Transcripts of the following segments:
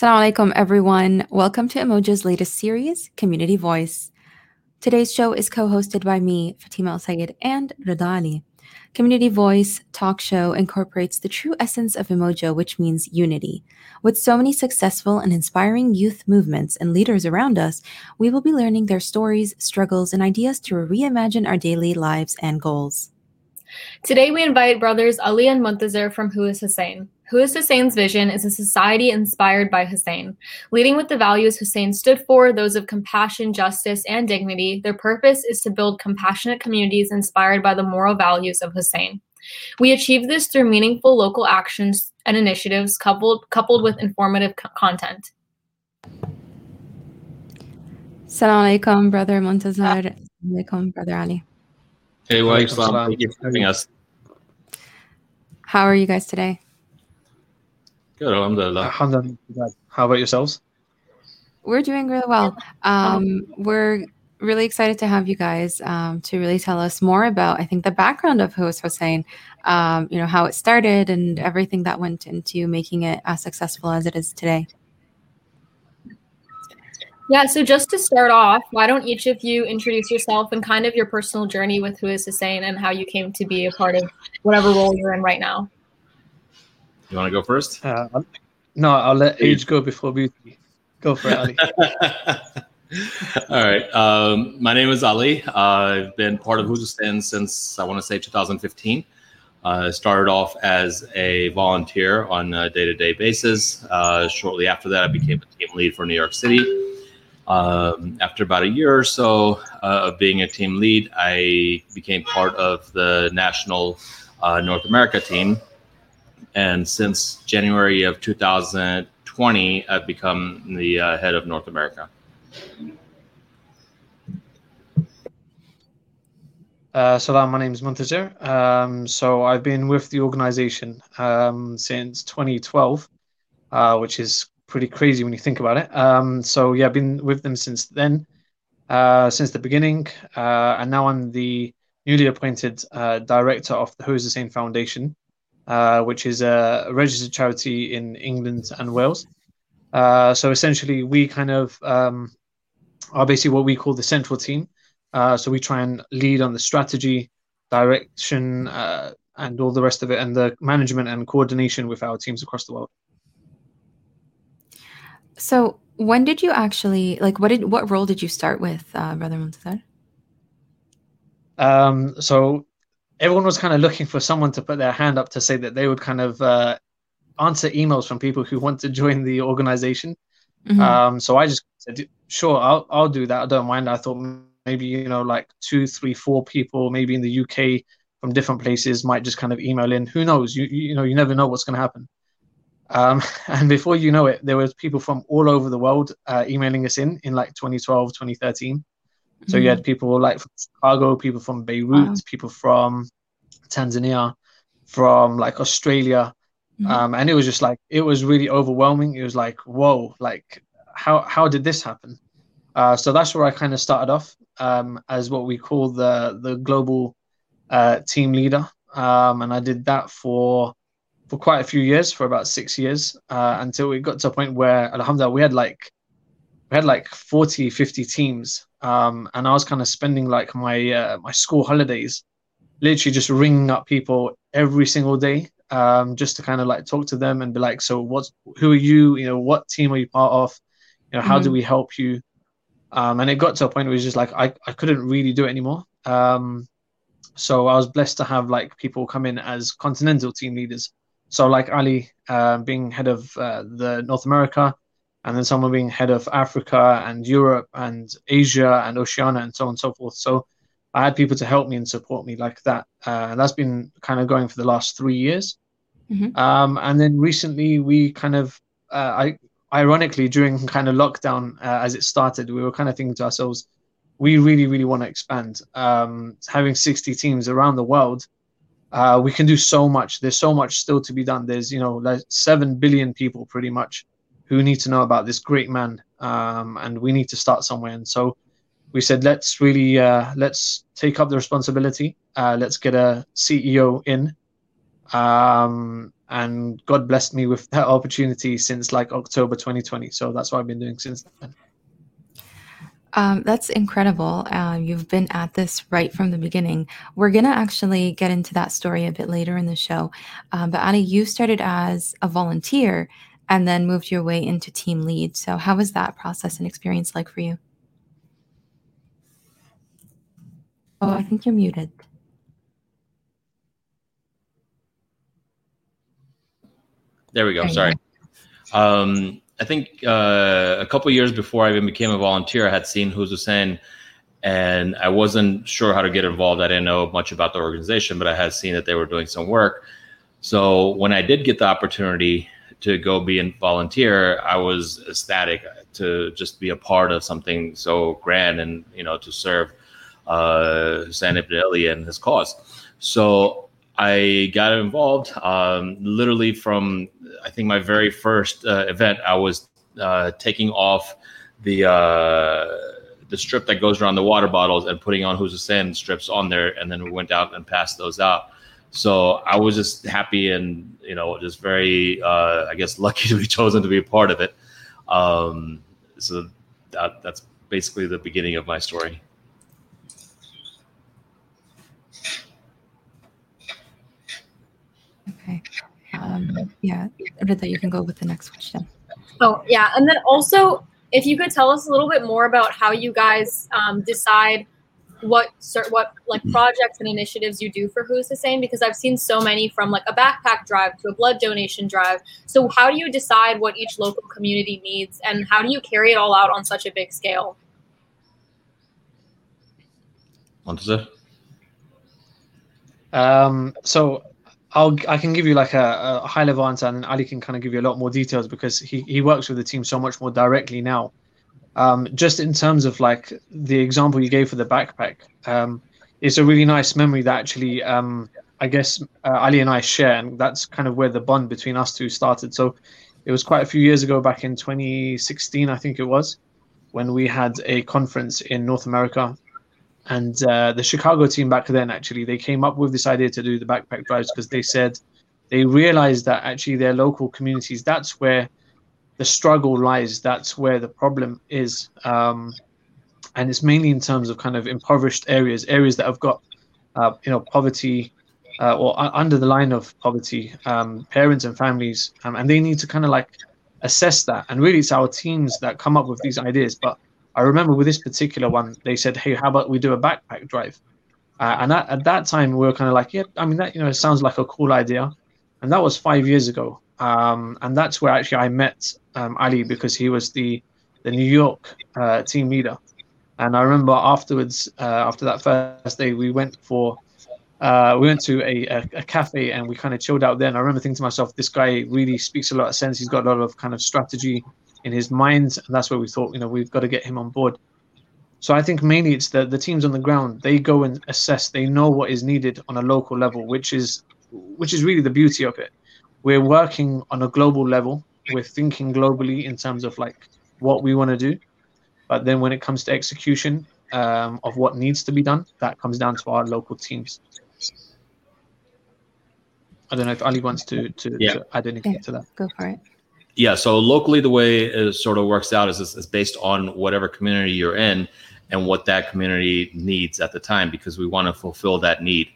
Assalamu alaikum, everyone. Welcome to Umoja's latest series, Community Voice. Today's show is co hosted by me, Fatima Al Sayed, and Rida Ali. Community Voice talk show incorporates the true essence of Umoja, which means unity. With so many successful and inspiring youth movements and leaders around us, we will be learning their stories, struggles, and ideas to reimagine our daily lives and goals. Today, we invite brothers Ali and Muntazir from Who is Hussain. Who is Hussain's vision is a society inspired by Hussain. Leading with the values Hussain stood for, those of compassion, justice, and dignity, their purpose is to build compassionate communities inspired by the moral values of Hussain. We achieve this through meaningful local actions and initiatives coupled, coupled with informative co- content. Assalamu alaikum, Brother Muntazir. Assalamu alaikum, Brother Ali. Hey, Walaikum Walaikum salam. salam. Thank you for having us. How are you guys today? Good, alhamdulillah. Alhamdulillah. How about yourselves? We're doing really well. Um, we're really excited to have you guys um, to really tell us more about, I think, the background of Who is Hussain, um, you know, how it started and everything that went into making it as successful as it is today. Yeah, so just to start off, why don't each of you introduce yourself and kind of your personal journey with Who is Hussain and how you came to be a part of whatever role you're in right now? You want to go first? Uh, no, I'll let age go before beauty. Go for it, Ali. All right. Um, my name is Ali. Uh, I've been part of Hussain since I want to say 2015. Uh, started off as a volunteer on a day-to-day basis. Uh, shortly after that, I became a team lead for New York City. Um, after about a year or so uh, of being a team lead, I became part of the national uh, North America team. And since January of 2020, I've become the uh, head of North America. Uh, my name is Muntazir. Um, so I've been with the organization um, since 2012, uh, which is pretty crazy when you think about it. Um, so yeah, I've been with them since then, uh, since the beginning, uh, and now I'm the newly appointed uh, director of the Who's Hussain Foundation, uh, which is a registered charity in England and Wales. Uh, so essentially, we kind of um, are basically what we call the central team. Uh, so we try and lead on the strategy, direction, uh, and all the rest of it, and the management and coordination with our teams across the world. So, when did you actually like? What did what role did you start with, uh, Brother Muntazir? Um, so everyone was kind of looking for someone to put their hand up to say that they would kind of uh, answer emails from people who want to join the organization. Mhm. Um, so I just said, sure, I'll I'll do that. I don't mind. I thought maybe you know like two, three, four people, maybe in the UK from different places might just kind of email in. Who knows? You you you know you never know what's going to happen. Um, and before you know it, there was people from all over the world uh, emailing us in in like 2012, 2013. So you had people like from Chicago, people from Beirut, Wow. people from Tanzania, from like Australia, Mhm. um, and it was just like it was really overwhelming. It was like, whoa, like how how did this happen? Uh, so that's where I kind of started off um, as what we call the the global uh, team leader, um, and I did that for for quite a few years, for about six years, uh, until we got to a point where, alhamdulillah, we had like we had like 40 50 teams um, and i was kind of spending like my uh, my school holidays literally just ringing up people every single day um, just to kind of like talk to them and be like so what's who are you? You know what team are you part of? You know how do Mhm. we help you? Um, and it got to a point where it was just like i, I couldn't really do it anymore. Um, so i was blessed to have like people come in as continental team leaders. So like ali uh, being head of uh, the north america and then someone being head of Africa and Europe and Asia and Oceania and so on and so forth. So I had people to help me and support me like that. Uh, and that's been kind of going for the last three years. Mhm. Um, and then recently we kind of, uh, I ironically during kind of lockdown uh, as it started, we were kind of thinking to ourselves, we really, really want to expand. Um, having 60 teams around the world, uh, we can do so much. There's so much still to be done. There's, you know, like 7 billion people pretty much who need to know about this great man um, and we need to start somewhere and so we said let's really uh, let's take up the responsibility uh, let's get a ceo in um, and God blessed me with that opportunity since like October 2020. So that's what I've been doing since then. Um, that's incredible. Uh, you've been at this right from the beginning. We're going to actually get into that story a bit later in the show. Um, but Ali, you started as a volunteer and then moved your way into team lead. So, how was that process and experience like for you? Oh, I think you're muted. There we go. There Sorry. Um, I think uh, a couple years before I even became a volunteer, I had seen Who's Hussain, and I wasn't sure how to get involved. I didn't know much about the organization, but I had seen that they were doing some work. So when I did get the opportunity to go be a volunteer, I was ecstatic to just be a part of something so grand and you know to serve uh, Hussain ibn and his cause. So I got involved um, literally from I think my very first uh, event. I was uh, taking off the uh, the strip that goes around the water bottles and putting on Who's Hussain strips on there, and then we went out and passed those out. So I was just happy and you know just very uh, I guess lucky to be chosen to be a part of it. Um, so that, that's basically the beginning of my story. Okay. Um, yeah, Rida, you can go with the next question. Oh, yeah. And then also, if you could tell us a little bit more about how you guys um, decide what what like projects and initiatives you do for Who is Hussain because I've seen so many from like a backpack drive to a blood donation drive. So how do you decide what each local community needs and how do you carry it all out on such a big scale? Muntazir? Um, so I'll I can give you like a, a, high level answer, and Ali can kind of give you a lot more details because he he works with the team so much more directly now. Um, just in terms of like the example you gave for the backpack, um, it's a really nice memory that actually um, I guess uh, Ali and I share, and that's kind of where the bond between us two started. So it was quite a few years ago, back in 2016, I think it was, when we had a conference in North America and uh, the Chicago team back then, actually, they came up with this idea to do the backpack drives because they said they realized that actually their local communities, that's where the struggle lies, that's where the problem is. Um, and it's mainly in terms of kind of impoverished areas, areas that have got, uh, you know, poverty uh, or under the line of poverty, um, parents and families, um, and they need to kind of like assess that. And really, it's our teams that come up with these ideas, but I remember with this particular one, they said, "Hey, how about we do a backpack drive?" Uh, and at, at that time, we were kind of like, "Yeah, I mean, that you know, sounds like a cool idea." And that was five years ago. Um, and that's where actually I met um, Ali because he was the the New York uh, team leader. And I remember afterwards, uh, after that first day, we went for uh, we went to a, a, a cafe and we kind of chilled out there. And I remember thinking to myself, this guy really speaks a lot of sense. He's got a lot of kind of strategy in his mind, and that's where we thought, you know, we've got to get him on board. So I think mainly it's the the teams on the ground. They go and assess. They know what is needed on a local level, which is which is really the beauty of it. We're working on a global level. We're thinking globally in terms of like what we want to do, but then when it comes to execution um, of what needs to be done, that comes down to our local teams. I don't know if Ali wants to to, yeah. to add anything yeah, to that. Go for it. Yeah, so locally, the way it sort of works out is, is based on whatever community you're in and what that community needs at the time because we want to fulfill that need.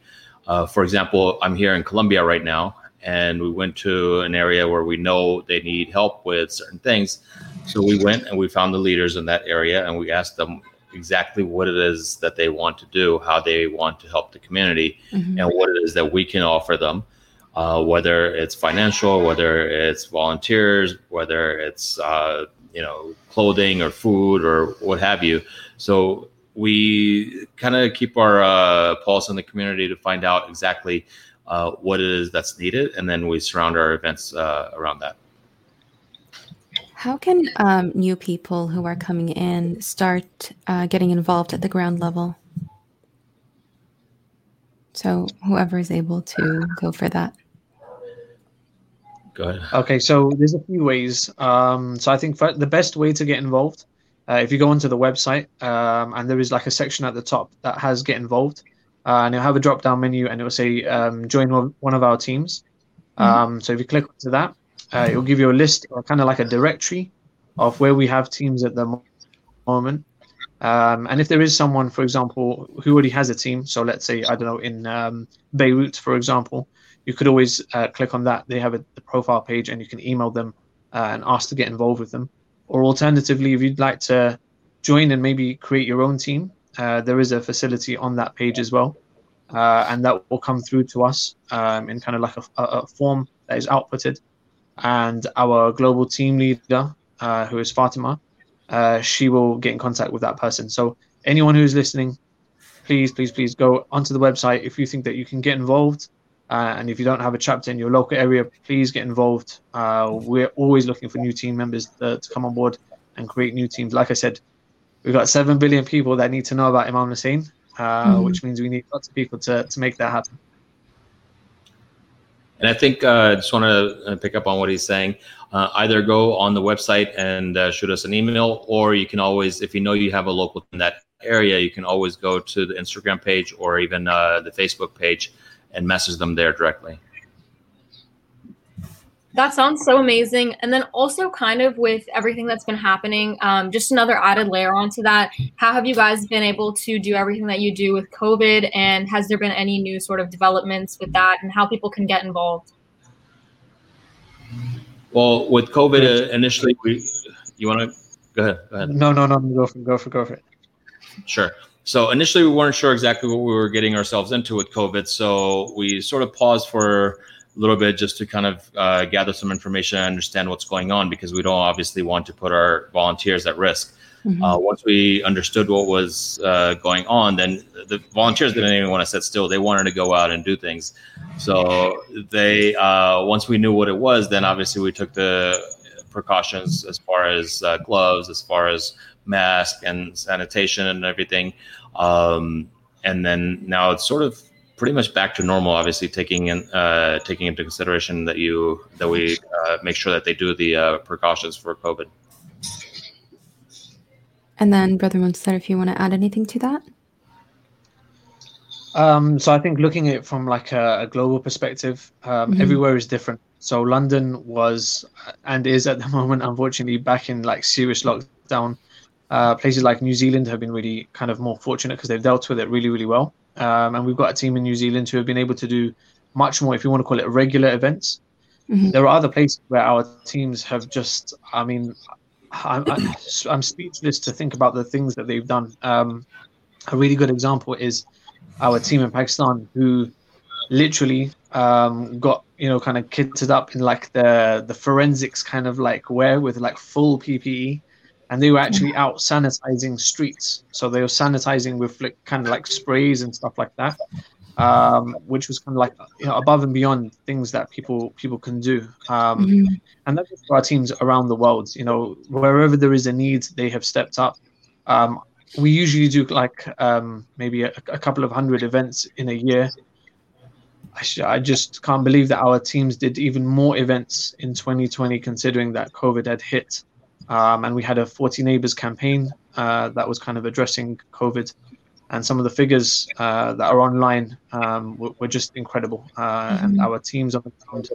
Uh, for example, I'm here in Colombia right now, and we went to an area where we know they need help with certain things. So we went and we found the leaders in that area and we asked them exactly what it is that they want to do, how they want to help the community, mm-hmm. and what it is that we can offer them uh, whether it's financial, whether it's volunteers, whether it's uh, you know clothing or food or what have you. So we kind of keep our uh, pulse in the community to find out exactly uh, what it is that's needed, and then we surround our events uh, around that. How can um, new people who are coming in start uh, getting involved at the ground level? So whoever is able to go for that. Go ahead. Okay, so there's a few ways. Um, so I think the best way to get involved, uh, if you go onto the website, um, and there is like a section at the top that has get involved, uh, and it'll have a drop down menu, and it will say um, join one of our teams. Um, so if you click onto that, uh, it will give you a list or kind of like a directory of where we have teams at the moment. Um, and if there is someone, for example, who already has a team, so let's say I don't know in um, Beirut, for example, you could always uh, click on that. They have a the profile page, and you can email them uh, and ask to get involved with them. Or alternatively, if you'd like to join and maybe create your own team, uh, there is a facility on that page as well, uh, and that will come through to us um, in kind of like a, a, form that is outputted. And our global team leader, uh, who is Fatima, uh, she will get in contact with that person. So anyone who's listening, please, please, please go onto the website if you think that you can get involved. Uh, and if you don't have a chapter in your local area, please get involved. Uh, we're always looking for new team members to, to, come on board and create new teams. Like I said, we've got 7 billion people that need to know about Imam Hussain, uh, mm-hmm. which means we need lots of people to, to make that happen. And I think uh, I uh, just want to uh, pick up on what he's saying. Uh, either go on the website and uh, shoot us an email, or you can always, if you know you have a local in that area, you can always go to the Instagram page or even uh, the Facebook page and message them there directly. That sounds so amazing. And then also, kind of with everything that's been happening, um, just another added layer onto that. How have you guys been able to do everything that you do with COVID? And has there been any new sort of developments with that and how people can get involved? Well, with COVID, uh, initially, we, you want to go ahead? Go ahead. No, no, no, go for, go for, go for it. Sure. So initially, we weren't sure exactly what we were getting ourselves into with COVID. So we sort of paused for a little bit just to kind of uh, gather some information and understand what's going on because we don't obviously want to put our volunteers at risk. Mm-hmm. Uh, once we understood what was uh, going on, then the volunteers didn't even want to sit still. They wanted to go out and do things. So they, uh, once we knew what it was, then obviously we took the precautions as far as uh, gloves, as far as mask and sanitation and everything. Um, and then now it's sort of pretty much back to normal. Obviously, taking in uh, taking into consideration that you that we uh, make sure that they do the uh, precautions for COVID. And then, Brother Munster, if you want to add anything to that. Um, so I think looking at it from like a, a global perspective, um, mm-hmm. everywhere is different. So London was and is at the moment, unfortunately, back in like serious lockdown. Uh, places like New Zealand have been really kind of more fortunate because they've dealt with it really, really well. Um, and we've got a team in New Zealand who have been able to do much more, if you want to call it regular events. Mm-hmm. There are other places where our teams have just, I mean, I'm, I'm, speechless to think about the things that they've done. Um, a really good example is our team in Pakistan, who literally um, got you know kind of kitted up in like the the forensics kind of like wear with like full PPE, and they were actually out sanitizing streets. So they were sanitizing with like, kind of like sprays and stuff like that, um, which was kind of like you know above and beyond things that people people can do. Um, mm-hmm. And that's for our teams around the world. You know, wherever there is a need, they have stepped up. Um, we usually do like um, maybe a, a, couple of hundred events in a year. I, sh- I just can't believe that our teams did even more events in 2020, considering that COVID had hit. Um, and we had a 40 Neighbors campaign uh, that was kind of addressing COVID. And some of the figures uh, that are online um, were, were, just incredible. Uh, mm-hmm. And our teams on the ground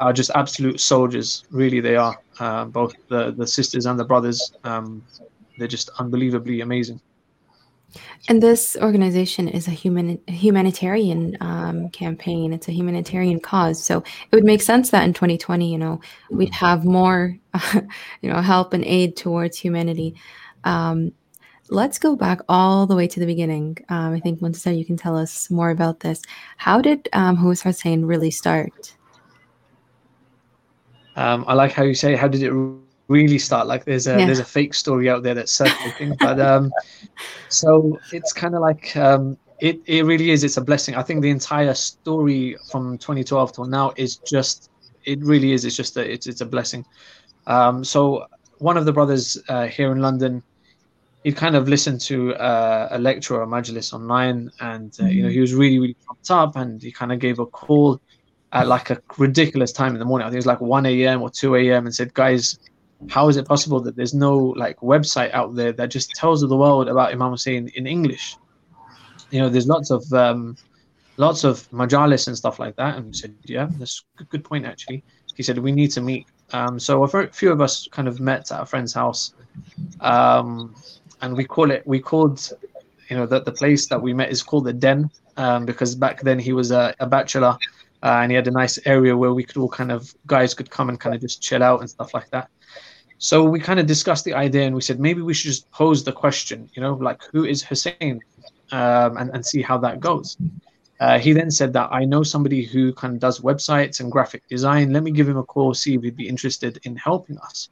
are just absolute soldiers. Really, they are. Uh, both the, the sisters and the brothers. Um, they're just unbelievably amazing. And this organization is a human humanitarian um, campaign. It's a humanitarian cause. So it would make sense that in 2020, you know, we'd have more, uh, you know, help and aid towards humanity. Um, let's go back all the way to the beginning. Um, I think Muntazir, you can tell us more about this. How did um, Hussain really start? Um, I like how you say, how did it really start. Like there's a yeah. there's a fake story out there that's circulating, but um, so it's kind of like um, it it really is. It's a blessing. I think the entire story from 2012 till now is just it really is. It's just a, it's it's a blessing. Um, so one of the brothers uh, here in London, he kind of listened to uh, a lecture or a majlis online, and uh, you know he was really really pumped up, and he kind of gave a call at like a ridiculous time in the morning. I think it was like 1 a.m. or 2 a.m. and said, guys, how is it possible that there's no like website out there that just tells the world about Imam Hussain in English? You know, there's lots of um, lots of majalis and stuff like that. And we said, yeah, that's a good, good point actually. He said we need to meet. Um, so a few of us kind of met at a friend's house, um, and we call it we called you know that the place that we met is called the den um, because back then he was a, a bachelor uh, and he had a nice area where we could all kind of guys could come and kind of just chill out and stuff like that. So we kind of discussed the idea and we said maybe we should just pose the question, you know, like who is Hussain, um, and and see how that goes. Uh, he then said that I know somebody who kind of does websites and graphic design. Let me give him a call, see if he'd be interested in helping us.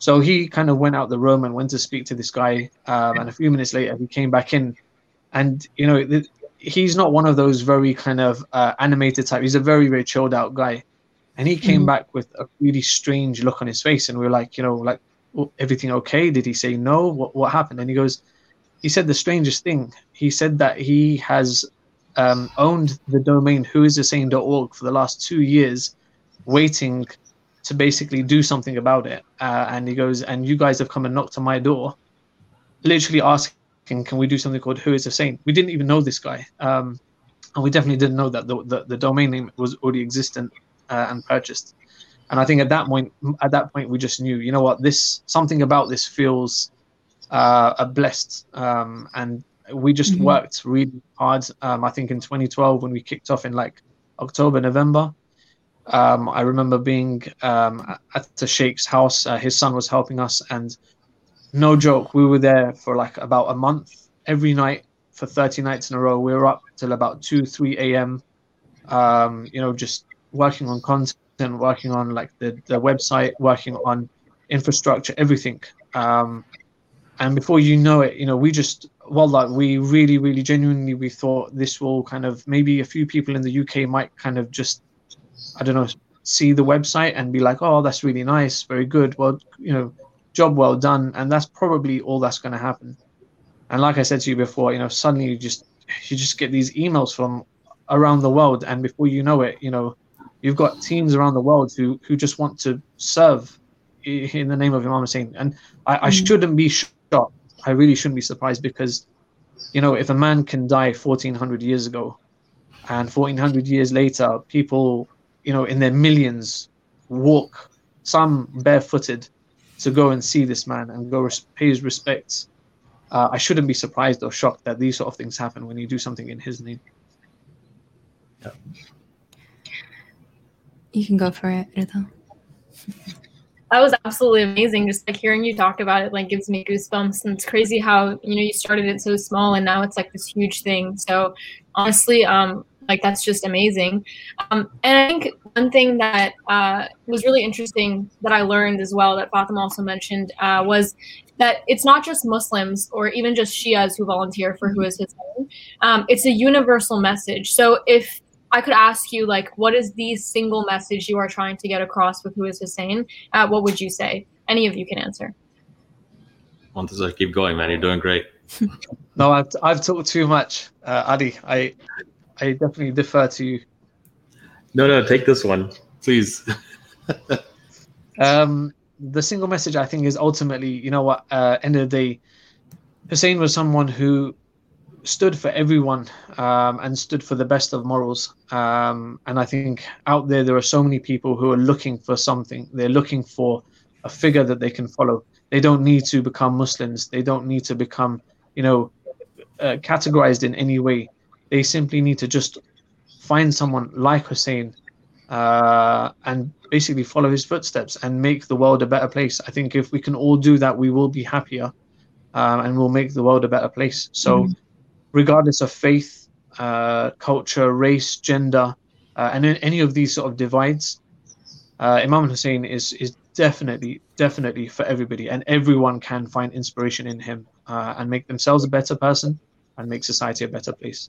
So he kind of went out the room and went to speak to this guy. Um, and a few minutes later, he came back in, and you know, he's not one of those very kind of uh, animated type. He's a very very chilled out guy, and he came mm-hmm. back with a really strange look on his face, and we are like, you know, like everything okay? Did he say no? What what happened? And he goes, he said the strangest thing. He said that he has um, owned the domain whoishussain.org for the last two years, waiting to basically do something about it. Uh, and he goes, and you guys have come and knocked on my door, literally asking can we do something called Who is Hussain? We didn't even know this guy, um, and we definitely didn't know that the, the, the domain name was already existent uh, and purchased. And I think at that point, at that point, we just knew, you know what, this something about this feels uh, blessed, um, and we just mm-hmm. worked really hard. Um, I think in 2012 when we kicked off in like October, November, um, I remember being um, at the Sheikh's house. Uh, his son was helping us, and no joke, we were there for like about a month every night for 30 nights in a row. We were up till about 2, 3 a.m. Um, you know, just working on content, working on like the, the website, working on infrastructure, everything. Um, and before you know it, you know, we just, well, like we really, really genuinely, we thought this will kind of, maybe a few people in the UK might kind of just, I don't know, see the website and be like, oh, that's really nice, very good. Well, you know, job well done, and that's probably all that's going to happen. And like I said to you before, you know, suddenly you just you just get these emails from around the world, and before you know it, you know, you've got teams around the world who who just want to serve in the name of Imam Hussain. And I, mm. I shouldn't be shocked. I really shouldn't be surprised because, you know, if a man can die 1400 years ago, and 1400 years later, people, you know, in their millions walk, some barefooted, to go and see this man and go res- pay his respects. Uh, I shouldn't be surprised or shocked that these sort of things happen when you do something in his name. Yeah. You can go for it, Rida. That was absolutely amazing. Just like hearing you talk about it, like gives me goosebumps. And it's crazy how you know you started it so small and now it's like this huge thing. So honestly, um, like that's just amazing. Um, and I think one thing that uh, was really interesting that I learned as well that Fatima also mentioned uh, was that it's not just Muslims or even just Shias who volunteer for Who is Hussain. Um, it's a universal message. So if I could ask you, like, what is the single message you are trying to get across with Who is Hussain? Uh, what would you say? Any of you can answer. Muntazir, keep going, man. You're doing great. no, I've, I've talked too much, uh, Adi. I I definitely defer to you. No, no, take this one, please. um, the single message I think is ultimately, you know what, uh, end of the day, Hussain was someone who stood for everyone um, and stood for the best of morals. Um, and I think out there, there are so many people who are looking for something. They're looking for a figure that they can follow. They don't need to become Muslims. They don't need to become, you know, uh, categorized in any way. They simply need to just find someone like Hussain uh, and basically follow his footsteps and make the world a better place. I think if we can all do that, we will be happier um, and we'll make the world a better place. So, mm-hmm. Regardless of faith, uh, culture, race, gender, uh, and any of these sort of divides, uh, Imam Hussain is is definitely definitely for everybody, and everyone can find inspiration in him uh, and make themselves a better person and make society a better place.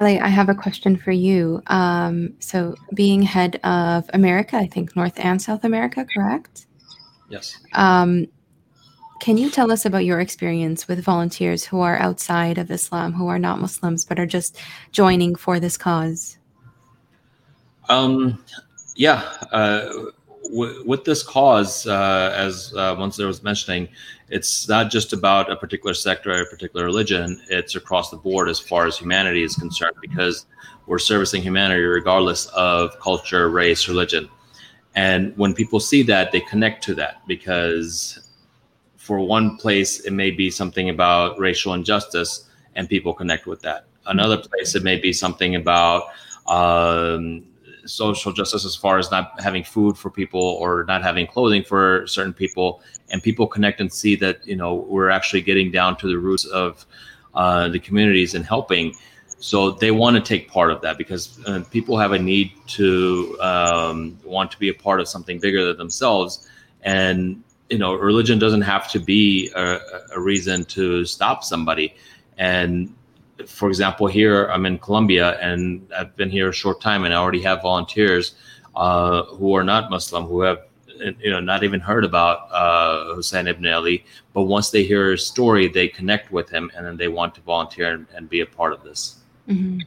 I have a question for you. Um, so, being head of America, I think North and South America, correct? Yes. Um, can you tell us about your experience with volunteers who are outside of Islam, who are not Muslims, but are just joining for this cause? Um, yeah. Uh, w- with this cause, uh, as uh, Munzer was mentioning, it's not just about a particular sector or a particular religion. It's across the board as far as humanity is concerned, because we're servicing humanity regardless of culture, race, religion. And when people see that, they connect to that because for one place, it may be something about racial injustice and people connect with that. Another place, it may be something about um, social justice as far as not having food for people or not having clothing for certain people. And people connect and see that you know we're actually getting down to the roots of uh, the communities and helping. So they want to take part of that because uh, people have a need to um, want to be a part of something bigger than themselves. And you know religion doesn't have to be a, a reason to stop somebody and for example, here I'm in Colombia and I've been here a short time and I already have volunteers uh, who are not Muslim who have you know not even heard about uh, Hussain ibn Ali, but once they hear his story, they connect with him and then they want to volunteer and, and be a part of this. Mm-hmm.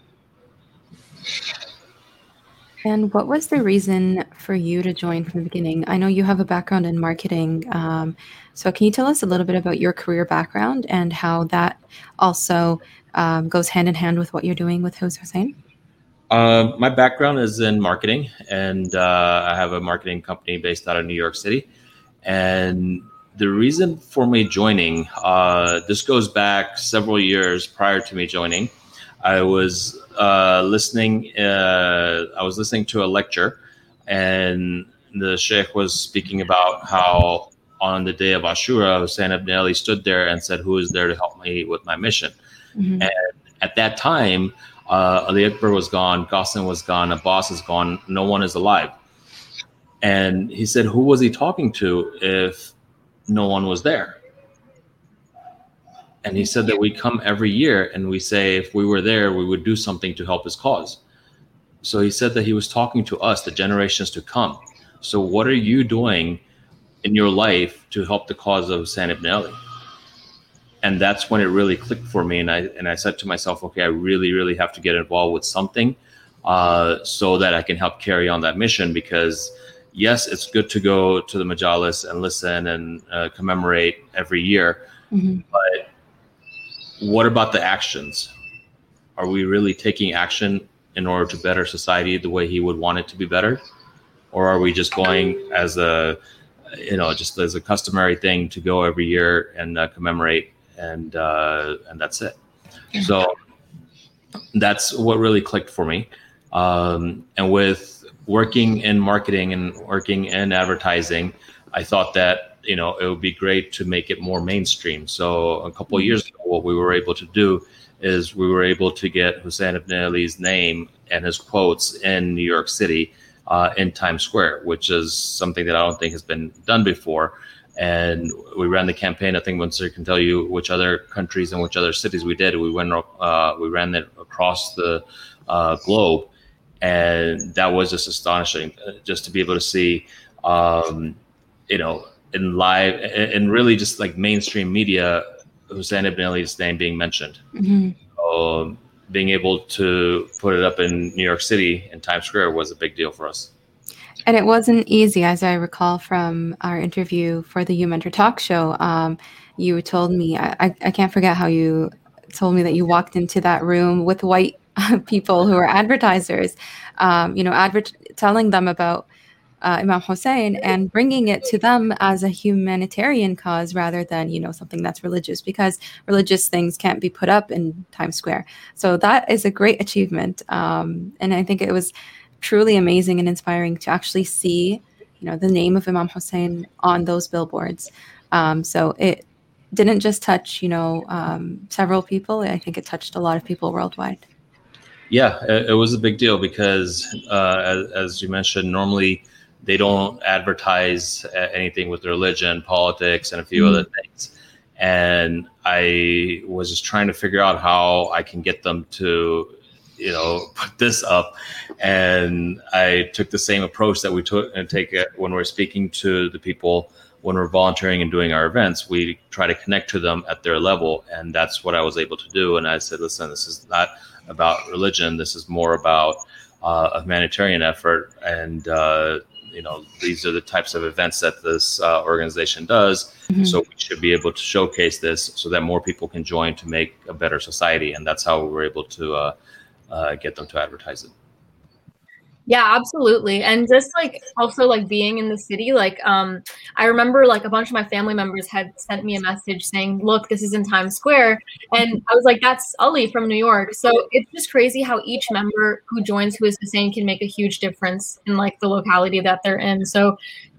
And what was the reason for you to join from the beginning? I know you have a background in marketing. Um, so, can you tell us a little bit about your career background and how that also um, goes hand in hand with what you're doing with Hus Hussain? Uh, my background is in marketing, and uh, I have a marketing company based out of New York City. And the reason for me joining, uh, this goes back several years prior to me joining. I was uh, listening. Uh, I was listening to a lecture, and the sheikh was speaking about how on the day of Ashura, Hussain ibn Ali stood there and said, "Who is there to help me with my mission?" Mm-hmm. And at that time, uh, Ali Akbar was gone, Qasim was gone, Abbas is gone, no one is alive. And he said, Who was he talking to if no one was there? And he said that we come every year and we say, if we were there, we would do something to help his cause. So he said that he was talking to us, the generations to come. So, what are you doing in your life to help the cause of Hussain ibn Ali? and that's when it really clicked for me and i and i said to myself okay i really really have to get involved with something uh, so that i can help carry on that mission because yes it's good to go to the majalis and listen and uh, commemorate every year mm-hmm. but what about the actions are we really taking action in order to better society the way he would want it to be better or are we just going as a you know just as a customary thing to go every year and uh, commemorate and uh, and that's it. So that's what really clicked for me. Um, and with working in marketing and working in advertising, I thought that you know it would be great to make it more mainstream. So a couple of mm-hmm. years ago, what we were able to do is we were able to get Hussain ibn Ali's name and his quotes in New York City uh, in Times Square, which is something that I don't think has been done before and we ran the campaign. I think Munzer can tell you which other countries and which other cities we did. We went, uh, we ran it across the uh, globe, and that was just astonishing, uh, just to be able to see, um, you know, in live and really just like mainstream media, Hussain ibn Ali's name being mentioned. Mm-hmm. Um, being able to put it up in New York City in Times Square was a big deal for us. And it wasn't easy, as I recall from our interview for the You Mentor Talk show. Um, you told me, I, I can't forget how you told me that you walked into that room with white people who are advertisers, um, you know, adver- telling them about uh, Imam Hussain and bringing it to them as a humanitarian cause rather than, you know, something that's religious because religious things can't be put up in Times Square. So that is a great achievement. Um, and I think it was truly amazing and inspiring to actually see, you know, the name of Imam Hussain on those billboards. Um, so it didn't just touch, you know, um, several people. I think it touched a lot of people worldwide. Yeah, it, it was a big deal because, uh, as, as, you mentioned, normally they don't advertise anything with religion, politics, and a few mm-hmm. other things. And I was just trying to figure out how I can get them to you know put this up. And i took the same approach that we took and take when we're speaking to the people when we're volunteering and doing our events we try to connect to them at their level. And that's what i was able to do. And i said listen this is not about religion. This is more about uh, a humanitarian effort. And uh, you know these are the types of events that this uh, organization does. Mhm. So we should be able to showcase this so that more people can join to make a better society, and that's how we're able to uh, uh, get them to advertise it. Yeah, absolutely. And just like also like being in the city, like um I remember like a bunch of my family members had sent me a message saying, "Look, this is in Times Square." And I was like, "That's Ali from New York." So it's just crazy how each member who joins who is Hussain can make a huge difference in like the locality that they're in. So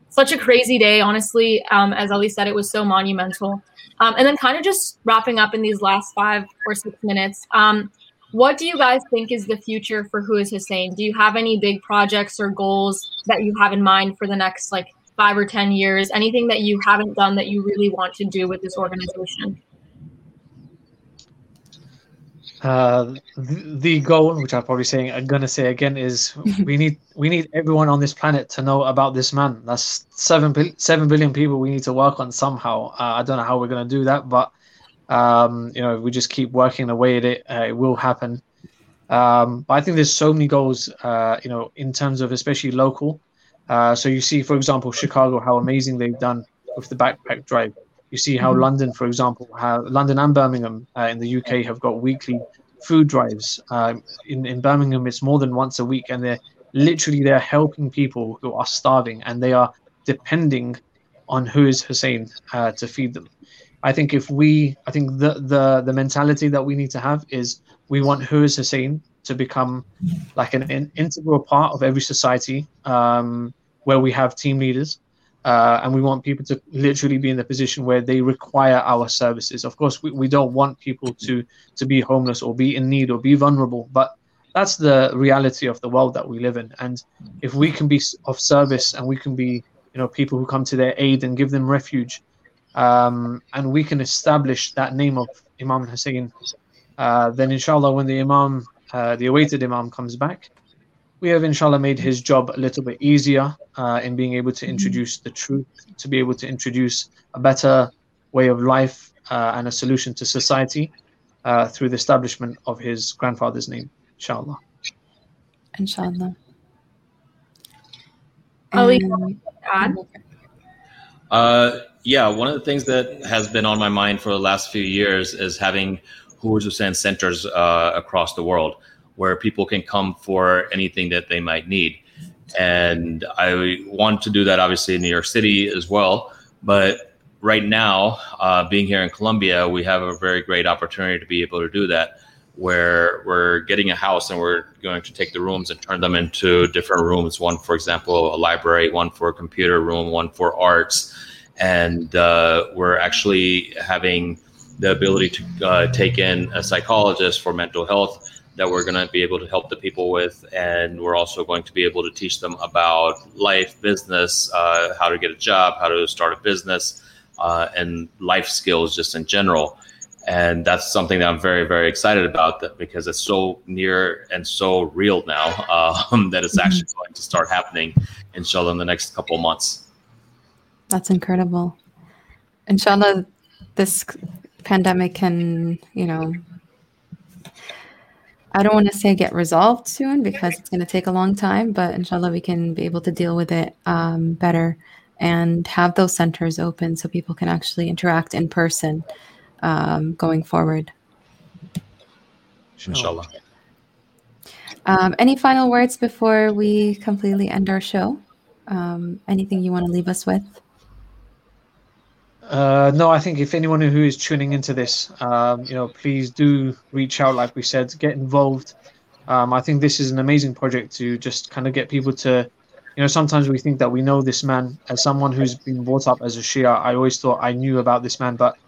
such a crazy day, honestly. Um, as Ali said, it was so monumental. Um, and then kind of just wrapping up in these last five or six minutes. Um, what do you guys think is the future for Who is Hussain? Do you have any big projects or goals that you have in mind for the next like five or 10 years? Anything that you haven't done that you really want to do with this organization? Uh, the, the goal, which I'm probably saying, I'm gonna say again, is we need we need everyone on this planet to know about this man. That's seven seven billion people we need to work on somehow. Uh, I don't know how we're gonna do that, but um, you know, if we just keep working away at it, uh, it will happen. Um, but I think there's so many goals, uh, you know, in terms of especially local. Uh, so you see, for example, Chicago, how amazing they've done with the backpack drive. You see how Mhm. London, for example, how London and Birmingham uh, in the UK have got weekly food drives. Um, in in Birmingham, it's more than once a week, and they're literally they're helping people who are starving, and they are depending on who is Hussain uh, to feed them. I think if we, I think the the the mentality that we need to have is we want who is Hussain to become like an, in, integral part of every society um, where we have team leaders. Uh, and we want people to literally be in the position where they require our services. Of course, we, we don't want people to to be homeless or be in need or be vulnerable, but that's the reality of the world that we live in. And if we can be of service and we can be, you know, people who come to their aid and give them refuge, um, and we can establish that name of Imam Hussain, uh, then inshallah, when the Imam, uh, the awaited Imam, comes back, we have inshallah made his job a little bit easier uh, in being able to introduce the truth, to be able to introduce a better way of life uh, and a solution to society uh, through the establishment of his grandfather's name, inshallah. Inshallah. Ali, And- Add? Yeah, one of the things that has been on my mind for the last few years is having Hussain centers uh, across the world where people can come for anything that they might need. And I want to do that obviously in New York City as well. But right now, uh, being here in Colombia, we have a very great opportunity to be able to do that where we're getting a house and we're going to take the rooms and turn them into different rooms. One, for example, a library, one for a computer room, one for arts. And uh, we're actually having the ability to uh, take in a psychologist for mental health that we're going to be able to help the people with. And we're also going to be able to teach them about life, business, uh, how to get a job, how to start a business, uh, and life skills just in general and that's something that I'm very, very excited about that because it's so near and so real now um, that it's actually going to start happening, inshallah, in the next couple of months. That's incredible. Inshallah, this pandemic can, you know, I don't want to say get resolved soon because it's going to take a long time, but inshallah, we can be able to deal with it um, better and have those centers open so people can actually interact in person um, going forward. Inshallah. Um, any final words before we completely end our show? Um, anything you want to leave us with? Uh, no, I think if anyone who is tuning into this, um, you know, please do reach out. Like we said, get involved. Um, I think this is an amazing project to just kind of get people to, you know, sometimes we think that we know this man as someone who's been brought up as a Shia. I always thought I knew about this man, but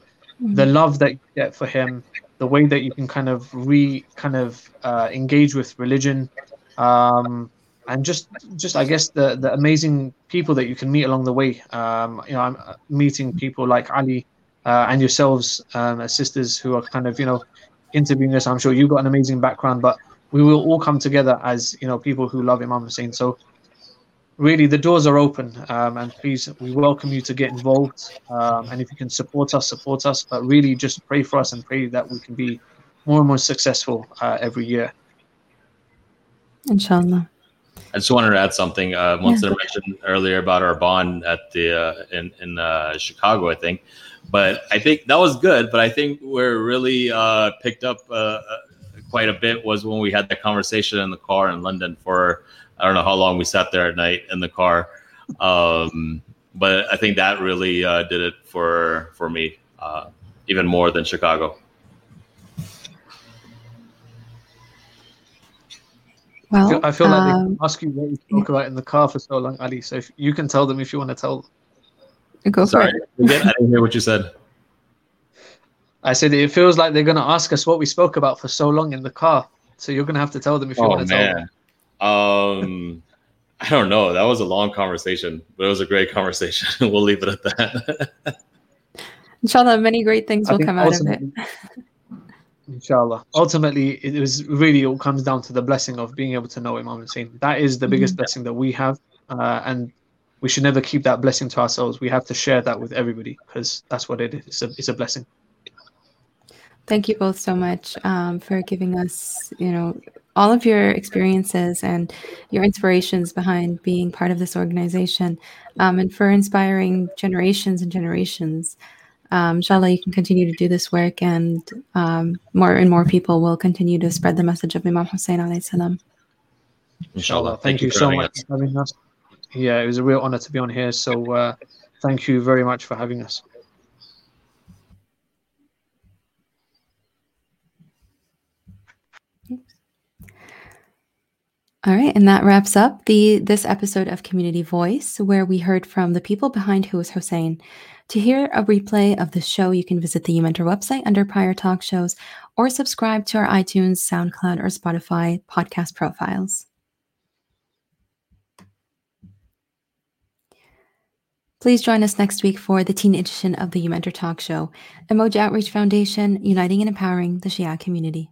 the love that you get for him, the way that you can kind of re kind of uh, engage with religion, um, and just just I guess the the amazing people that you can meet along the way. Um, you know, I'm uh, meeting people like Ali uh, and yourselves um, as sisters who are kind of you know interviewing us. I'm sure you've got an amazing background, but we will all come together as you know people who love Imam Hussain. So really the doors are open um, and please we welcome you to get involved um, and if you can support us support us but really just pray for us and pray that we can be more and more successful uh, every year Inshallah. I just wanted to add something. Uh, once yeah. I mentioned earlier about our bond at the uh, in in uh, Chicago, I think, but I think that was good. But I think we're really uh, picked up uh, uh, quite a bit was when we had that conversation in the car in London for I don't know how long we sat there at night in the car. Um, but I think that really uh, did it for for me, uh, even more than Chicago. Well, I feel, I feel like um, they ask you what you spoke about in the car for so long, Ali. So if you can tell them if you want to tell them. Go Sorry, for it. I didn't hear what you said. I said it feels like they're going to ask us what we spoke about for so long in the car. So you're going to have to tell them if you oh, want to man. tell them. Um, I don't know. That was a long conversation, but it was a great conversation. we'll leave it at that. Inshallah, many great things will come out of it. Inshallah. Ultimately, it was really all comes down to the blessing of being able to know Imam Hussain. That is the biggest mm-hmm. blessing that we have, uh, and we should never keep that blessing to ourselves. We have to share that with everybody because that's what it is. It's a, it's a blessing. Thank you both so much um, for giving us, you know, all of your experiences and your inspirations behind being part of this organization um, and for inspiring generations and generations. Um, inshallah, you can continue to do this work and um, more and more people will continue to spread the message of Imam Hussain alayhi salam. Inshallah. Thank, thank you, you so much for having us. Yeah, it was a real honor to be on here. So uh, thank you very much for having us. All right, and that wraps up the this episode of Community Voice, where we heard from the people behind Who is Hussain. To hear a replay of this show, you can visit the YouMentor website under prior talk shows or subscribe to our iTunes, SoundCloud, or Spotify podcast profiles. Please join us next week for the teen edition of the YouMentor Talk Show, Umoja Outreach Foundation, uniting and empowering the Shia community.